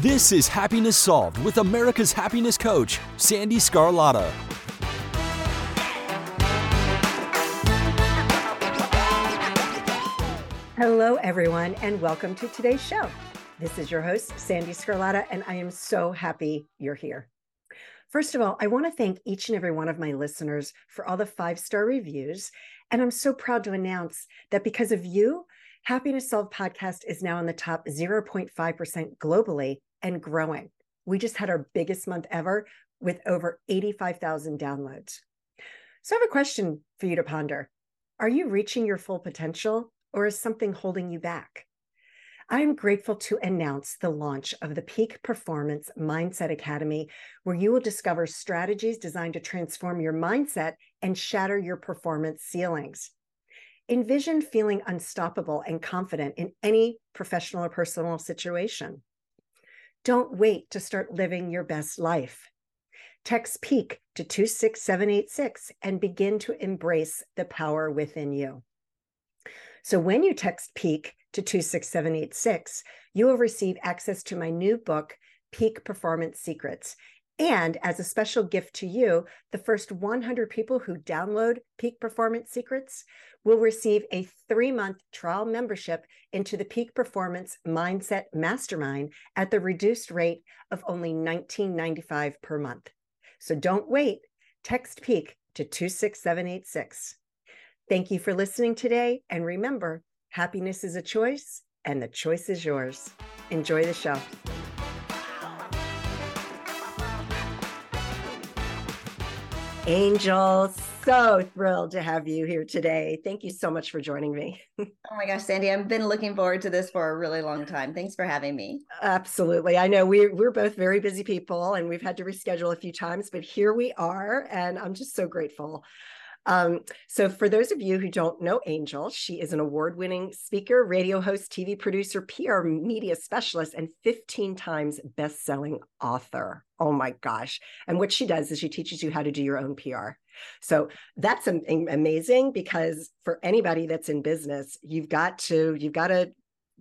This is Happiness Solved with America's happiness coach, Sandee Sgarlata. Hello, everyone, and welcome to today's show. This is your host, Sandee Sgarlata, and I am so happy you're here. First of all, I want to thank each and every one of my listeners for all the five star reviews. And I'm so proud to announce that because of you, Happiness Solved podcast is now in the top 0.5% globally and growing. We just had our biggest month ever with over 85,000 downloads. So I have a question for you to ponder. Are you reaching your full potential or is something holding you back? I am grateful to announce the launch of the Peak Performance Mindset Academy, where you will discover strategies designed to transform your mindset and shatter your performance ceilings. Envision feeling unstoppable and confident in any professional or personal situation. Don't wait to start living your best life. Text PEAK to 26786 and begin to embrace the power within you. So when you text PEAK to 26786, you will receive access to my new book, Peak Performance Secrets. And as a special gift to you, the first 100 people who download Peak Performance Secrets will receive a three month trial membership into the Peak Performance Mindset Mastermind at the reduced rate of only $19.95 per month. So don't wait. Text Peak to 26786. Thank you for listening today. And remember, happiness is a choice, and the choice is yours. Enjoy the show. Angel, so thrilled to have you here today. Thank you so much for joining me. oh my gosh, Sandee, I've been looking forward to this for a really long time. Thanks for having me. Absolutely. I know we, we're both very busy people and we've had to reschedule a few times, but here we are. And I'm just so grateful. Um, so, for those of you who don't know Angel, she is an award winning speaker, radio host, TV producer, PR media specialist, and 15 times best selling author. Oh my gosh. And what she does is she teaches you how to do your own PR. So that's amazing because for anybody that's in business, you've got to you've got to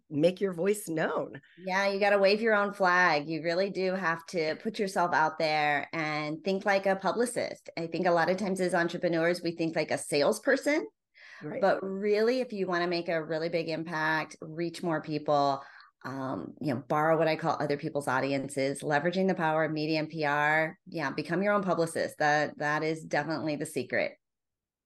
make your voice known. Yeah, you got to wave your own flag. You really do have to put yourself out there and think like a publicist. I think a lot of times as entrepreneurs, we think like a salesperson. Right. But really, if you want to make a really big impact, reach more people, um, you know, borrow what I call other people's audiences, leveraging the power of media and PR. Yeah, become your own publicist. That that is definitely the secret.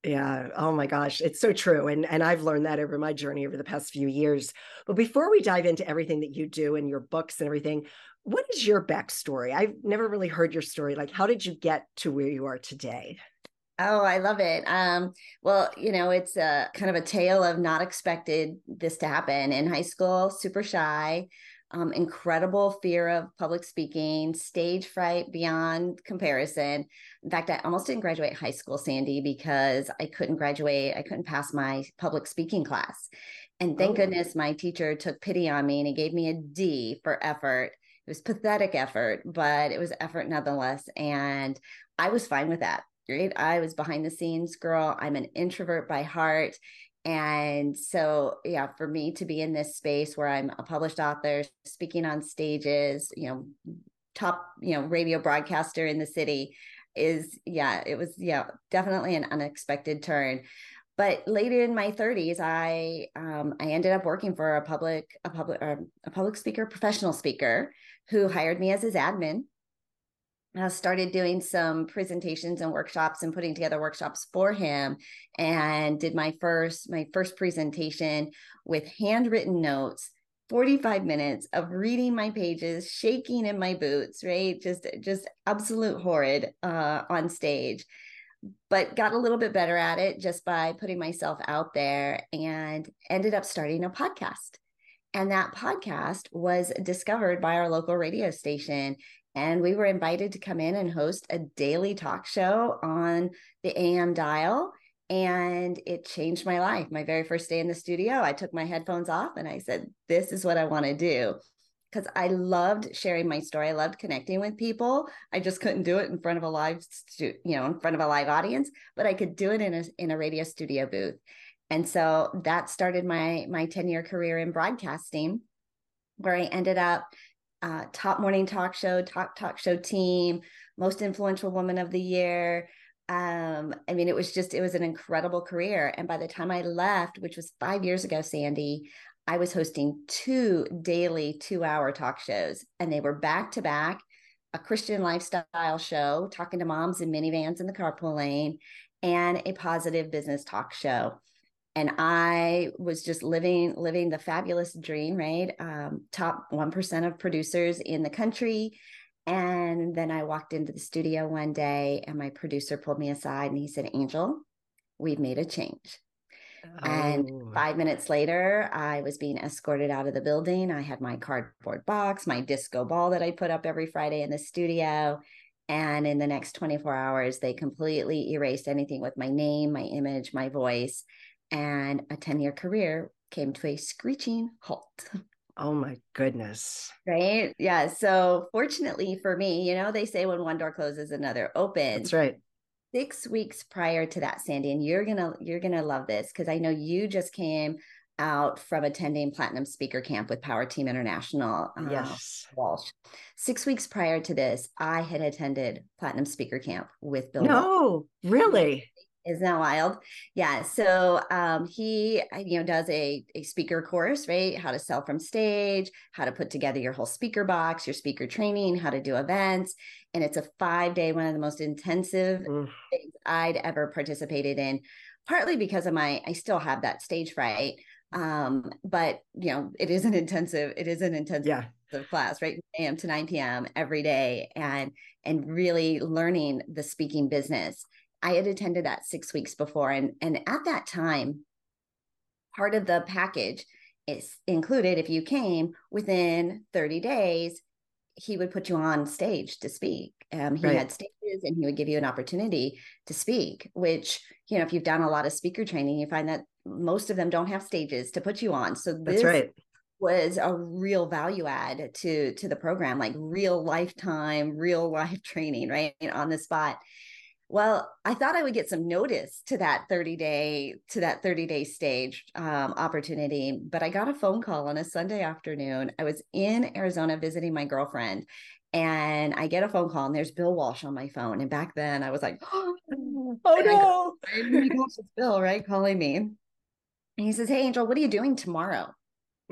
Yeah. Oh my gosh. It's so true. And and I've learned that over my journey over the past few years. But before we dive into everything that you do and your books and everything, what is your backstory? I've never really heard your story. Like, how did you get to where you are today? Oh, I love it. Um, well, you know, it's a kind of a tale of not expected this to happen in high school, super shy um, incredible fear of public speaking, stage fright beyond comparison. In fact, I almost didn't graduate high school, Sandee, because I couldn't graduate. I couldn't pass my public speaking class. And thank oh. goodness my teacher took pity on me and he gave me a D for effort. It was pathetic effort, but it was effort nonetheless. And I was fine with that. Right. I was behind the scenes girl. I'm an introvert by heart and so yeah for me to be in this space where i'm a published author speaking on stages you know top you know radio broadcaster in the city is yeah, it was yeah, definitely an unexpected turn. But later in my 30s, I um, I ended up working for a public a public uh, a public speaker, professional speaker, who hired me as his admin. I started doing some presentations and workshops and putting together workshops for him, and did my first my first presentation with handwritten notes 45 minutes of reading my pages, shaking in my boots, right? Just just absolute horrid uh, on stage. But got a little bit better at it just by putting myself out there and ended up starting a podcast. And that podcast was discovered by our local radio station. And we were invited to come in and host a daily talk show on the AM dial and it changed my life. My very first day in the studio, I took my headphones off and I said, This is what I want to do. Because I loved sharing my story. I loved connecting with people. I just couldn't do it in front of a live, stu- you know, in front of a live audience, but I could do it in a in a radio studio booth. And so that started my my 10 year career in broadcasting, where I ended up uh, top morning talk show, top talk show team, most influential woman of the year, um, I mean, it was just, it was an incredible career. And by the time I left, which was five years ago, Sandee, I was hosting two daily two hour talk shows, and they were back to back a Christian lifestyle show, talking to moms in minivans in the carpool lane, and a positive business talk show. And I was just living living the fabulous dream, right? Um, top one percent of producers in the country, and then I walked into the studio one day and my producer pulled me aside and he said, Angel, we've made a change. Oh. And five minutes later, I was being escorted out of the building. I had my cardboard box, my disco ball that I put up every Friday in the studio. And in the next 24 hours, they completely erased anything with my name, my image, my voice. And a 10 year career came to a screeching halt. Oh my goodness. Right. Yeah. So fortunately for me, you know, they say when one door closes, another opens. That's right. Six weeks prior to that, Sandee, and you're gonna you're gonna love this because I know you just came out from attending Platinum Speaker Camp with Power Team International. Uh, yes. Walsh. Six weeks prior to this, I had attended Platinum Speaker Camp with Bill. No, Walsh. really? Isn't that wild? Yeah. So um, he, uh, you know, does a, a speaker course, right? How to sell from stage, how to put together your whole speaker box, your speaker training, how to do events. And it's a five day, one of the most intensive mm. things I'd ever participated in, partly because of my, I still have that stage fright. Um, but you know, it is an intensive, it is an intensive yeah. class, right? AM to 9 p.m. every day and and really learning the speaking business I had attended that six weeks before. And, and at that time, part of the package is included if you came within 30 days, he would put you on stage to speak. Um, he right. had stages and he would give you an opportunity to speak, which, you know, if you've done a lot of speaker training, you find that most of them don't have stages to put you on. So this That's right. was a real value add to to the program, like real lifetime, real life training, right? On the spot well i thought i would get some notice to that 30 day to that 30 day stage um, opportunity but i got a phone call on a sunday afternoon. I was in arizona visiting my girlfriend and i get a phone call and there's bill walsh on my phone and back then i was like oh, oh no go, it's bill right? Calling me. And he says hey angel what are you doing tomorrow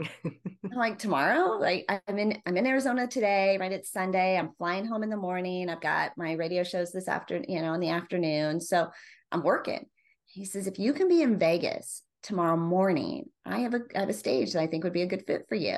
like tomorrow, like I'm in I'm in Arizona today, right? It's Sunday. I'm flying home in the morning. I've got my radio shows this afternoon, you know, in the afternoon. So I'm working. He says, if you can be in Vegas tomorrow morning, I have a I have a stage that I think would be a good fit for you.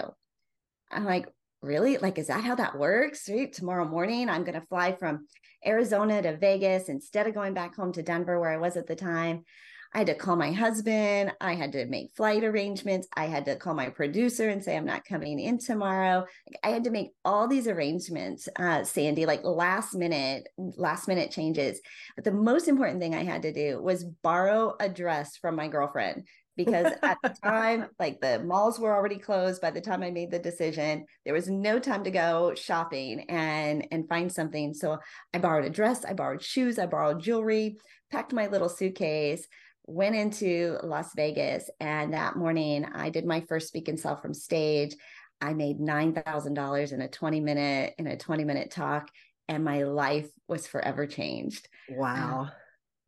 I'm like, really? Like, is that how that works? Right? Tomorrow morning, I'm gonna fly from Arizona to Vegas instead of going back home to Denver where I was at the time. I had to call my husband. I had to make flight arrangements. I had to call my producer and say, I'm not coming in tomorrow. I had to make all these arrangements, uh, Sandee, like last minute, last minute changes. But the most important thing I had to do was borrow a dress from my girlfriend because at the time like the malls were already closed by the time i made the decision there was no time to go shopping and and find something so i borrowed a dress i borrowed shoes i borrowed jewelry packed my little suitcase went into Las Vegas and that morning I did my first speak and sell from stage. I made $9,000 in a 20 minute in a 20 minute talk and my life was forever changed. Wow. Um,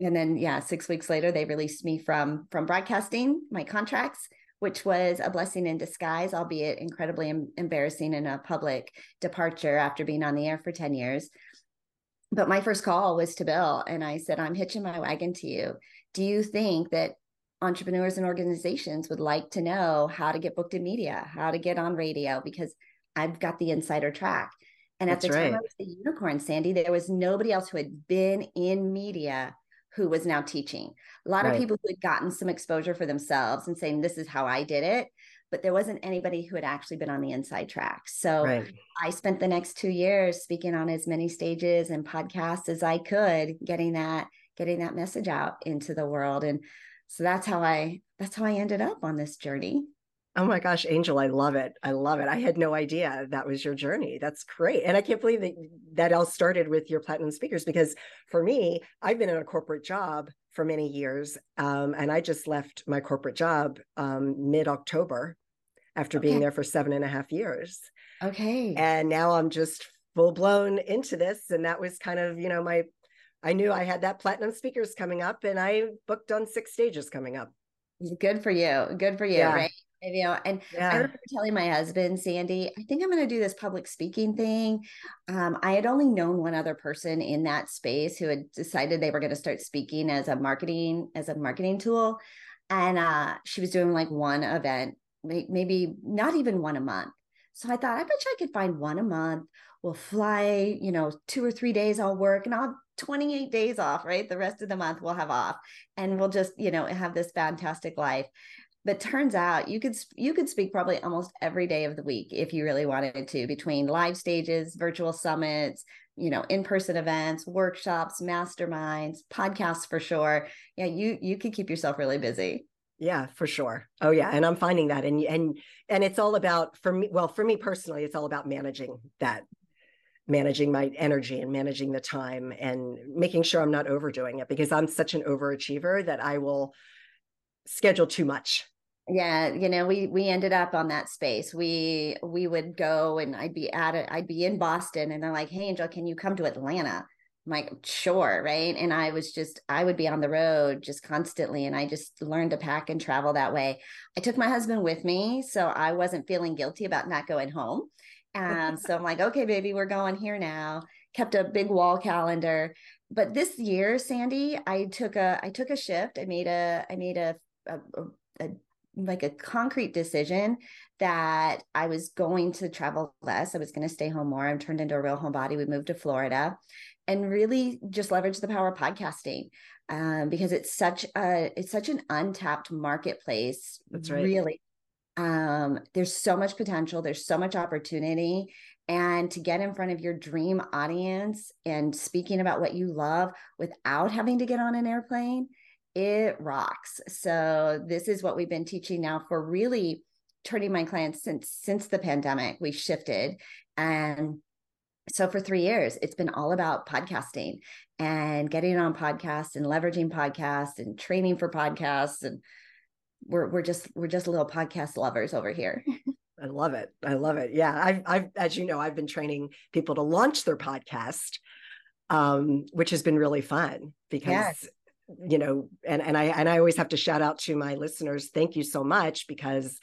and then yeah, six weeks later, they released me from from broadcasting my contracts, which was a blessing in disguise, albeit incredibly em- embarrassing in a public departure after being on the air for 10 years. But my first call was to Bill, and I said, I'm hitching my wagon to you. Do you think that entrepreneurs and organizations would like to know how to get booked in media, how to get on radio? Because I've got the insider track. And at That's the time right. I was the unicorn, Sandee, there was nobody else who had been in media who was now teaching. A lot Right. of people who had gotten some exposure for themselves and saying, This is how I did it. But there wasn't anybody who had actually been on the inside track. So Right. I spent the next two years speaking on as many stages and podcasts as I could, getting that, getting that message out into the world. And so that's how I that's how I ended up on this journey. Oh my gosh, Angel, I love it. I love it. I had no idea that was your journey. That's great. And I can't believe that that all started with your platinum speakers because for me, I've been in a corporate job for many years. Um, and I just left my corporate job um, mid October after being there for seven and a half years. Okay. And now I'm just full blown into this. And that was kind of, you know, my, I knew I had that platinum speakers coming up and I booked on six stages coming up. Good for you. Good for you. Yeah. Right. You know, and I remember telling my husband, Sandee, I think I'm going to do this public speaking thing. Um, I had only known one other person in that space who had decided they were going to start speaking as a marketing as a marketing tool, and uh, she was doing like one event, maybe not even one a month. So I thought, I bet you I could find one a month. We'll fly, you know, two or three days I'll work, and I'll 28 days off. Right, the rest of the month we'll have off, and we'll just, you know, have this fantastic life but turns out you could you could speak probably almost every day of the week if you really wanted to between live stages virtual summits you know in-person events workshops masterminds podcasts for sure yeah you you could keep yourself really busy Yeah, for sure. Oh yeah, and I'm finding that and and and it's all about for me well, for me personally, it's all about managing that managing my energy and managing the time and making sure I'm not overdoing it because I'm such an overachiever that I will schedule too much. yeah you know we we ended up on that space. We we would go and i'd be at it i'd be in boston and they're like hey angel can you come to atlanta? I'm like sure right? And i was just i would be on the road just constantly and i just learned to pack and travel that way. I took my husband with me so i wasn't feeling guilty about not going home and so i'm like okay baby we're going here now kept a big wall calendar but this year sandee i took a i took a shift i made a i made a, a, a, a like a concrete decision that I was going to travel less. I was going to stay home more. I'm turned into a real homebody. We moved to Florida and really just leverage the power of podcasting um, because it's such a it's such an untapped marketplace. That's right. Really, um, there's so much potential. There's so much opportunity. And to get in front of your dream audience and speaking about what you love without having to get on an airplane, it rocks. So this is what we've been teaching now for really turning my clients since since the pandemic. We shifted and so for 3 years it's been all about podcasting and getting on podcasts and leveraging podcasts and training for podcasts and we're we're just we're just little podcast lovers over here. I love it. I love it. Yeah, I've I've as you know, I've been training people to launch their podcast um which has been really fun because Yes. you know and and I and I always have to shout out to my listeners thank you so much because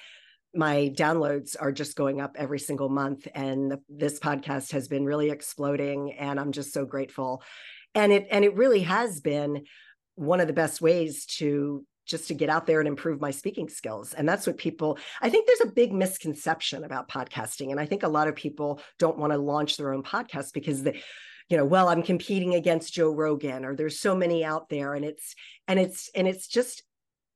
my downloads are just going up every single month and the, this podcast has been really exploding and I'm just so grateful and it and it really has been one of the best ways to just to get out there and improve my speaking skills. And that's what people I think there's a big misconception about podcasting and I think a lot of people don't want to launch their own podcast because they you know well i'm competing against joe rogan or there's so many out there and it's and it's and it's just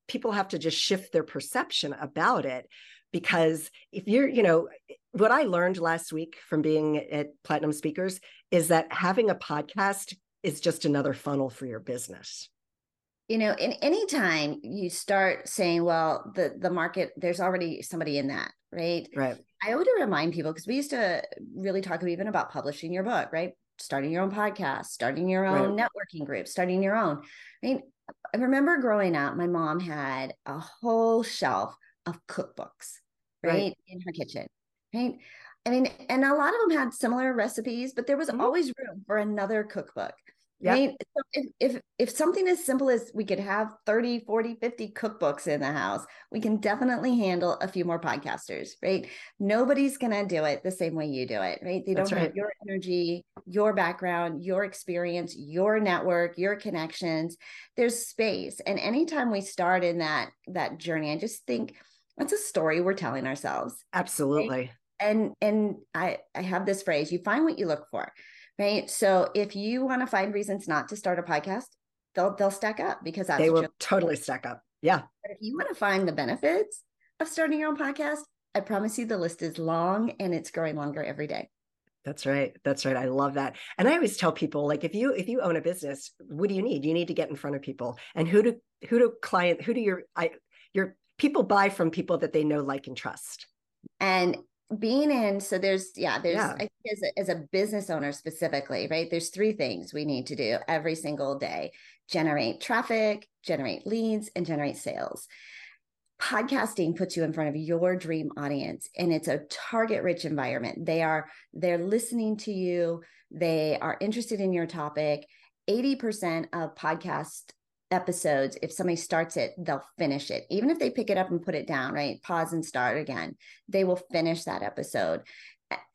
people have to just shift their perception about it. Because if you're you know what i learned last week from being at platinum speakers is that having a podcast is just another funnel for your business you know in any time you start saying well the the market there's already somebody in that right right i always remind people because we used to really talk even about publishing your book right starting your own podcast starting your own networking group starting your own i mean i remember growing up my mom had a whole shelf of cookbooks right, Right. in her kitchen right I mean, and a lot of them had similar recipes, but there was Mhm. always room for another cookbook. Right. So if, if if something as simple as we could have 30, 40, 50 cookbooks in the house, we can definitely handle a few more podcasters, right? Nobody's gonna do it the same way you do it, right? They That's don't have right. your energy, your background, your experience, your network, your connections. There's space. And anytime we start in that that journey, I just think that's a story we're telling ourselves Absolutely. and and i i have this phrase you find what you look for right so if you want to find reasons not to start a podcast they'll they'll stack up because that's They will totally stack up. Yeah. but if you want to find the benefits of starting your own podcast i promise you the list is long and it's growing longer every day That's right. That's right. I love that. And I always tell people like if you if you own a business, what do you need? You need to get in front of people. And who do who do client who do your I your people buy from people that they know, like, and trust. and being in so there's yeah there's Yeah. I think as a, as a business owner specifically right there's three things we need to do every single day. Generate traffic generate leads and generate sales. Podcasting puts you in front of your dream audience and it's a target rich environment. They are they're listening to you. They are interested in your topic. 80% of podcast episodes if somebody starts it they'll finish it. Even if they pick it up and put it down right pause and start again they will finish that episode.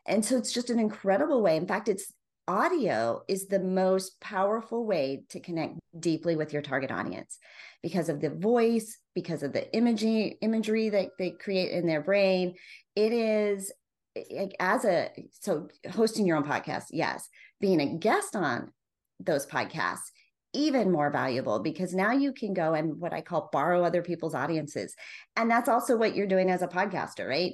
And so it's just an incredible way. In fact it's audio is the most powerful way to connect deeply with your target audience because of the voice because of the imagery imagery that they create in their brain. It is like as a so hosting your own podcast yes. Being a guest on those podcasts even more valuable because now you can go and what I call borrow other people's audiences. And that's also what you're doing as a podcaster, right?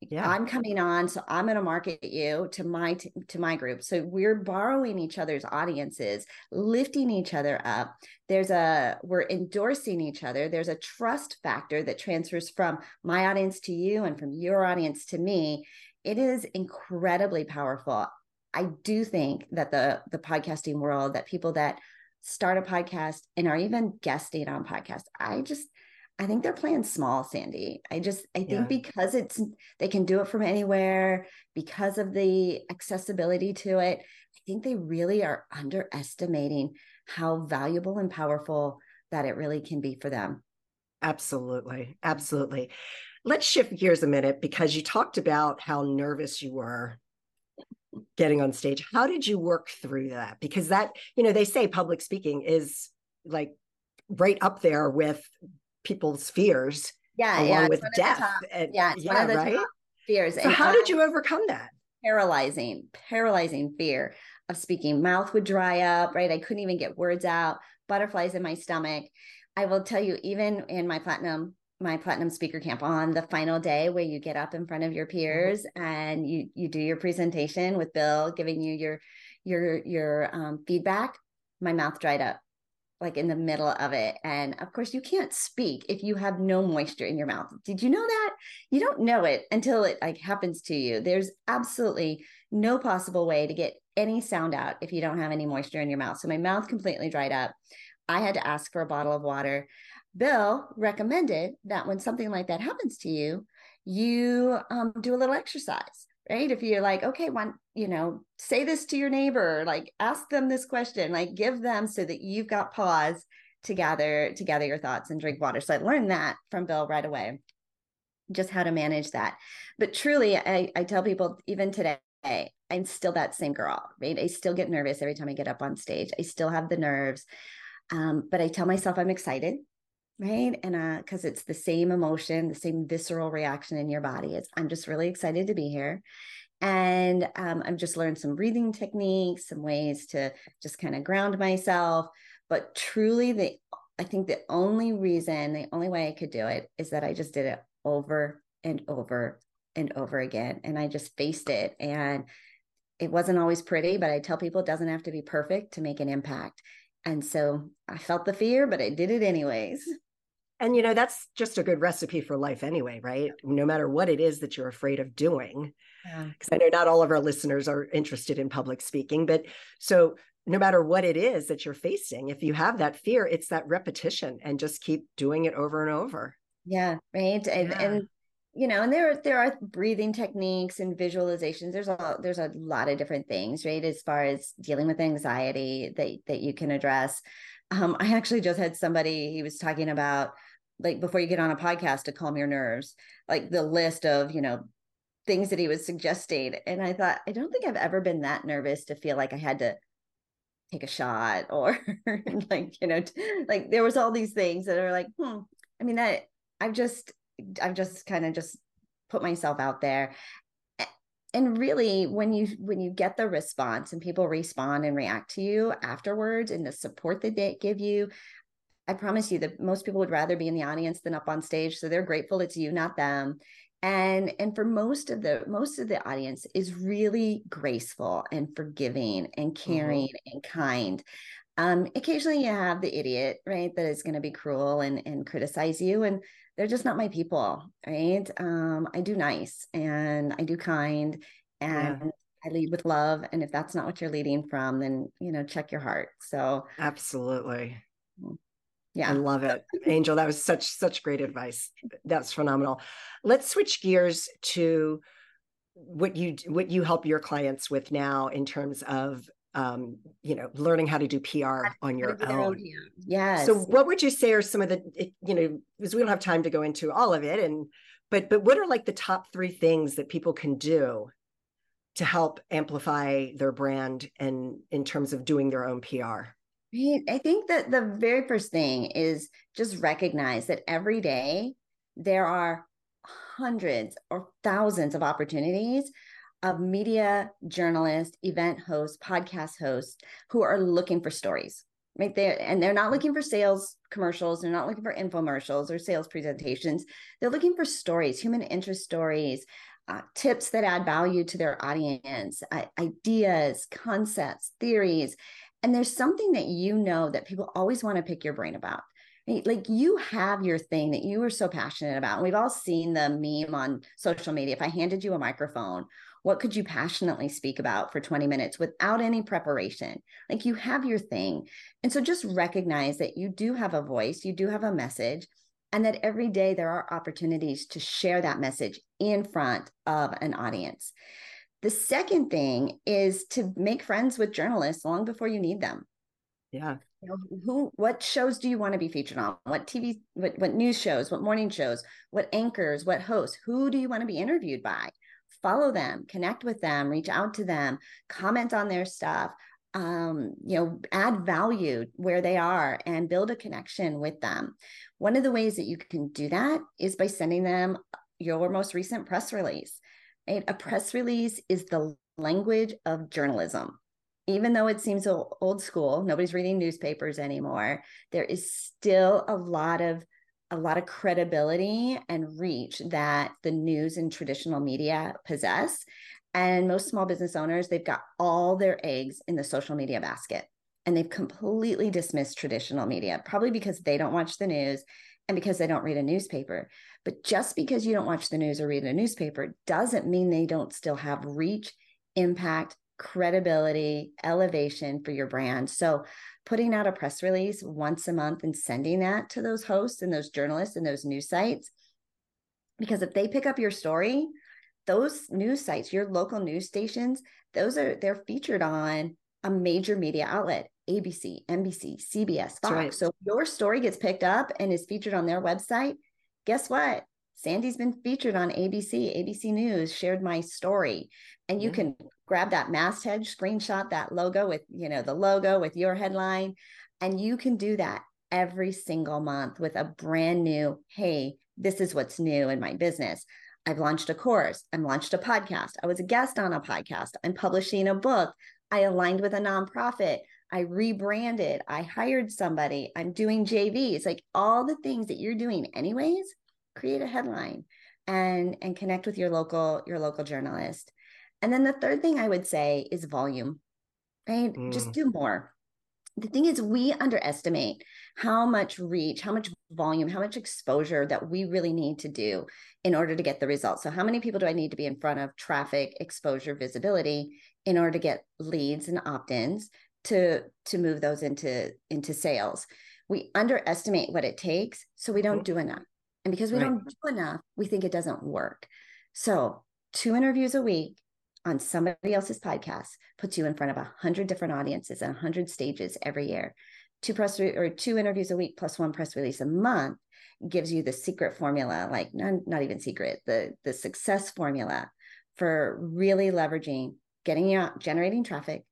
Yeah. I'm coming on so I'm going to market you to my t- to my group. So we're borrowing each other's audiences, lifting each other up. There's a we're endorsing each other. There's a trust factor that transfers from my audience to you and from your audience to me. It is incredibly powerful. I do think that the the podcasting world that people that start a podcast and are even guesting on podcasts. I just I think they're playing small, Sandee. I just I think Yeah. because it's they can do it from anywhere because of the accessibility to it. I think they really are underestimating how valuable and powerful that it really can be for them. Absolutely. Absolutely. Let's shift gears a minute because you talked about how nervous you were getting on stage. How did you work through that? Because that, you know, they say public speaking is like right up there with people's fears Yeah, along yeah. with one of the death. and, yeah, it's one of the right. fears. So And how did you overcome that? paralyzing, paralyzing fear of speaking. Mouth would dry up, right? I couldn't even get words out, butterflies in my stomach. I will tell you, even in my platinum, my platinum speaker camp on the final day where you get up in front of your peers and you you do your presentation with Bill giving you your your your um, feedback, my mouth dried up like in the middle of it. And of course, you can't speak if you have no moisture in your mouth. Did you know that? You don't know it until it like happens to you. There's absolutely no possible way to get any sound out if you don't have any moisture in your mouth. So my mouth completely dried up. I had to ask for a bottle of water. Bill recommended that when something like that happens to you, you um, do a little exercise right? If you're like okay one you know say this to your neighbor like ask them this question like give them so that you've got pause to gather to gather your thoughts and drink water. So i learned that from bill right away just how to manage that. But truly i, I tell people even today i'm still that same girl right? I still get nervous every time i get up on stage. I still have the nerves um, but i tell myself i'm excited right and uh because it's the same emotion the same visceral reaction in your body it's i'm just really excited to be here and um, i've just learned some breathing techniques some ways to just kind of ground myself but truly the i think the only reason the only way i could do it is that i just did it over and over and over again and i just faced it and it wasn't always pretty but i tell people it doesn't have to be perfect to make an impact and so i felt the fear but i did it anyways And you know, that's just a good recipe for life anyway, right? No matter what it is that you're afraid of doing. yeah. because I know not all of our listeners are interested in public speaking, but so no matter what it is that you're facing, if you have that fear, it's that repetition and just keep doing it over and over. Yeah, right. And, Yeah. and you know and there there are breathing techniques and visualizations there's a there's a lot of different things right as far as dealing with anxiety that that you can address um, i actually just had somebody he was talking about like before you get on a podcast to calm your nerves like the list of you know things that he was suggesting. And i thought i don't think i've ever been that nervous to feel like i had to take a shot or like you know like there was all these things that are like hmm i mean that i've just i've just kind of just put myself out there. And really when you when you get the response and people respond and react to you afterwards and the support that they give you i promise you that most people would rather be in the audience than up on stage so they're grateful it's you not them and and for most of the most of the audience is really graceful and forgiving and mm-hmm. caring mm-hmm. and kind um occasionally you have the idiot right that is going to be cruel and and criticize you and they're just not my people right um i do nice and i do kind and yeah. i lead with love and if that's not what you're leading from then you know check your heart so absolutely mm yeah. i love it. Angel that was such such great advice. That's phenomenal. Let's switch gears to what you what you help your clients with now in terms of um, you know learning how to do pr on your own yeah so what would you say are some of the you know because we don't have time to go into all of it and but but what are like the top three things that people can do to help amplify their brand and in terms of doing their own pr I think that the very first thing is just recognize that every day there are hundreds or thousands of opportunities of media journalists, event hosts, podcast hosts who are looking for stories. Right there, and they're not looking for sales commercials. They're not looking for infomercials or sales presentations. They're looking for stories, human interest stories, uh, tips that add value to their audience, uh, ideas, concepts, theories and there's something that you know that people always want to pick your brain about. Like you have your thing that you are so passionate about. And we've all seen the meme on social media. If i handed you a microphone what could you passionately speak about for 20 minutes without any preparation? Like you have your thing. And so just recognize that you do have a voice you do have a message and that every day there are opportunities to share that message in front of an audience the second thing is to make friends with journalists long before you need them. Yeah. You know, who what shows do you want to be featured on? What TV what what news shows, what morning shows, what anchors, what hosts? Who do you want to be interviewed by? Follow them, connect with them, reach out to them, comment on their stuff. Um, you know, add value where they are and build a connection with them. One of the ways that you can do that is by sending them your most recent press release Right? A press release is the language of journalism. Even though it seems old school, nobody's reading newspapers anymore. There is still a lot of a lot of credibility and reach that the news and traditional media possess. And most small business owners, they've got all their eggs in the social media basket and they've completely dismissed traditional media, probably because they don't watch the news and because they don't read a newspaper. But just because you don't watch the news or read a newspaper doesn't mean they don't still have reach, impact, credibility, elevation for your brand. So, putting out a press release once a month and sending that to those hosts and those journalists and those news sites, because if they pick up your story, those news sites, your local news stations, those are they're featured on a major media outlet. ABC, NBC, CBS, Fox. Right. So your story gets picked up and is featured on their website. Guess what? Sandee's been featured on ABC, ABC News shared my story. And you can grab that masthead, screenshot that logo with, you know, the logo with your headline. And you can do that every single month with a brand new, hey, this is what's new in my business. I've launched a course. I'm launched a podcast. I was a guest on a podcast. I'm publishing a book. I aligned with a nonprofit. I rebranded, I hired somebody, I'm doing JVs, like all the things that you're doing anyways, create a headline and and connect with your local your local journalist. And then the third thing I would say is volume. Right? Mm. Just do more. The thing is we underestimate how much reach, how much volume, how much exposure that we really need to do in order to get the results. So how many people do I need to be in front of traffic, exposure, visibility in order to get leads and opt-ins? To to move those into into sales we underestimate what it takes so we don't mm-hmm. do enough And because we right. don't do enough, we think it doesn't work. So, two interviews a week on somebody else's podcast puts you in front of a hundred different audiences and a hundred stages every year. Two press re- or two interviews a week plus one press release a month gives you the secret formula, like not, not even secret, the the success formula for really leveraging getting you out, generating traffic,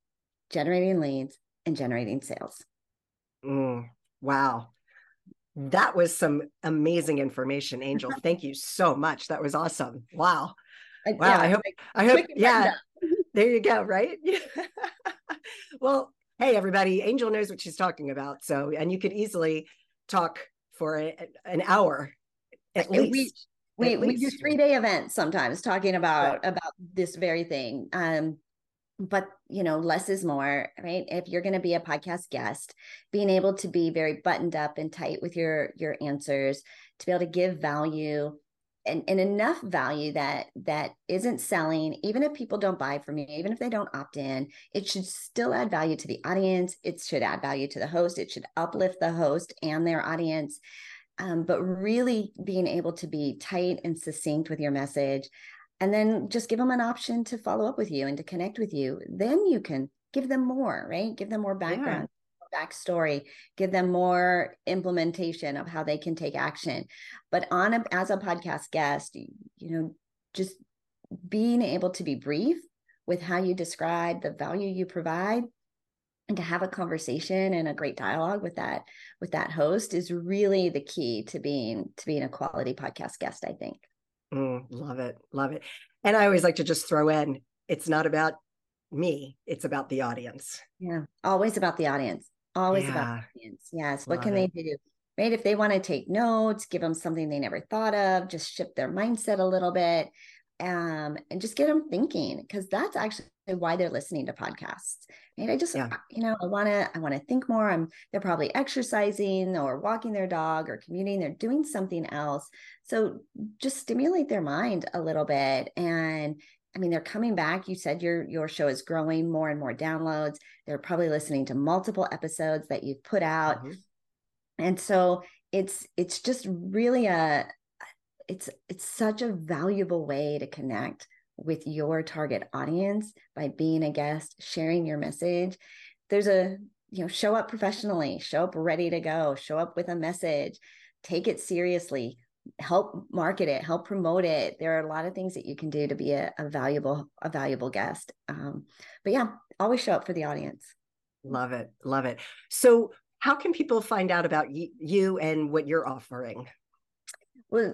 generating leads, and generating sales. Mm, wow. That was some amazing information, Angel. Thank you so much. That was awesome. Wow. Wow. Yeah, I hope, I hope, yeah. There you go. Right. well, hey, everybody, Angel knows what she's talking about. So, and you could easily talk for a, an hour at and least. We, we, we do three day events sometimes talking about right. about this very thing. Um, but you know less is more right? If you're going to be a podcast guest being able to be very buttoned up and tight with your your answers to be able to give value and, and enough value that that isn't selling even if people don't buy from you even if they don't opt in it should still add value to the audience. It should add value to the host. It should uplift the host and their audience. Um, but really being able to be tight and succinct with your message and then just give them an option to follow up with you and to connect with you. Then you can give them more right? Give them more background yeah. backstory give them more implementation of how they can take action. But on a, as a podcast guest you know just being able to be brief with how you describe the value you provide and to have a conversation and a great dialogue with that with that host is really the key to being to being a quality podcast guest i think Mm, love it. Love it. And I always like to just throw in it's not about me, it's about the audience. Yeah. Always about the audience. Always yeah. about the audience. Yes. What love can it. they do? Right. If they want to take notes, give them something they never thought of, just shift their mindset a little bit um, and just get them thinking because that's actually why they're listening to podcasts. And I just, yeah. you know, I want to, I want to think more. I'm, they're probably exercising or walking their dog or commuting. They're doing something else. So just stimulate their mind a little bit. And I mean, they're coming back. You said your your show is growing more and more downloads. They're probably listening to multiple episodes that you've put out. Mm-hmm. And so it's it's just really a it's it's such a valuable way to connect with your target audience by being a guest sharing your message. There's a you know show up professionally show up ready to go show up with a message take it seriously help market it help promote it. There are a lot of things that you can do to be a, a valuable a valuable guest. Um, but yeah always show up for the audience. Love it love it. So how can people find out about y- you and what you're offering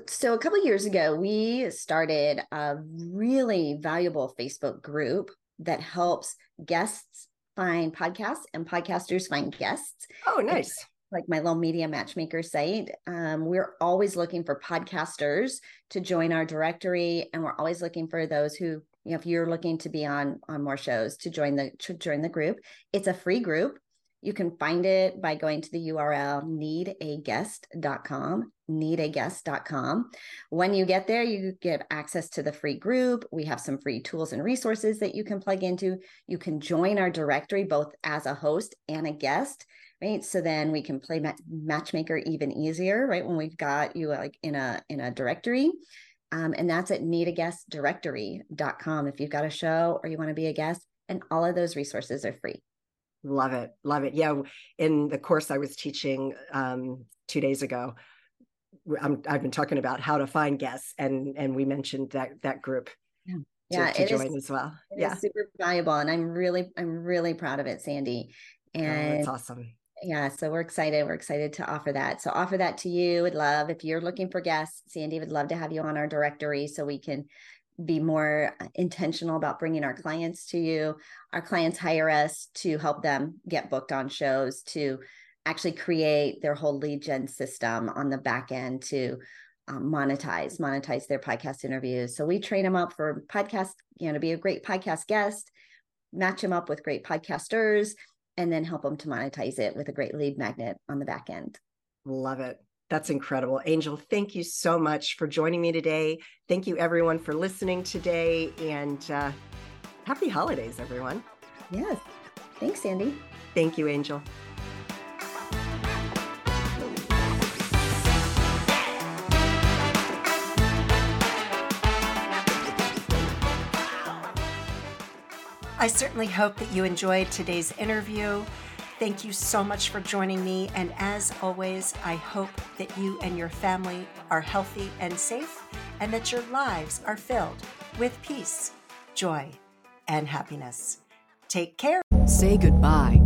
so a couple years ago, we started a really valuable Facebook group that helps guests find podcasts and podcasters find guests. Oh, nice. It's like my little media matchmaker site. Um, we're always looking for podcasters to join our directory, and we're always looking for those who, you know, if you're looking to be on on more shows, to join the to join the group. It's a free group. You can find it by going to the URL needaguest.com, needaguest.com. When you get there, you get access to the free group. We have some free tools and resources that you can plug into. You can join our directory both as a host and a guest, right? So then we can play matchmaker even easier, right? When we've got you like in a in a directory. Um, and that's at needaguestdirectory.com if you've got a show or you want to be a guest. And all of those resources are free. Love it. Love it. Yeah. In the course I was teaching um, two days ago, i have been talking about how to find guests and, and we mentioned that, that group. Yeah. To, yeah, to join is, as well. yeah. super valuable. And I'm really, I'm really proud of it, Sandee. And oh, awesome. Yeah. So we're excited. We're excited to offer that. So offer that to you. Would love if you're looking for guests, Sandee would love to have you on our directory so we can be more intentional about bringing our clients to you. Our clients hire us to help them get booked on shows, to actually create their whole lead gen system on the back end to um, monetize, monetize their podcast interviews. So we train them up for podcast, you know, to be a great podcast guest, match them up with great podcasters, and then help them to monetize it with a great lead magnet on the back end. Love it. That's incredible. Angel, thank you so much for joining me today. Thank you, everyone, for listening today. And uh, happy holidays, everyone. Yes. Thanks, Sandee. Thank you, Angel. I certainly hope that you enjoyed today's interview. Thank you so much for joining me. And as always, I hope that you and your family are healthy and safe and that your lives are filled with peace, joy, and happiness. Take care. Say goodbye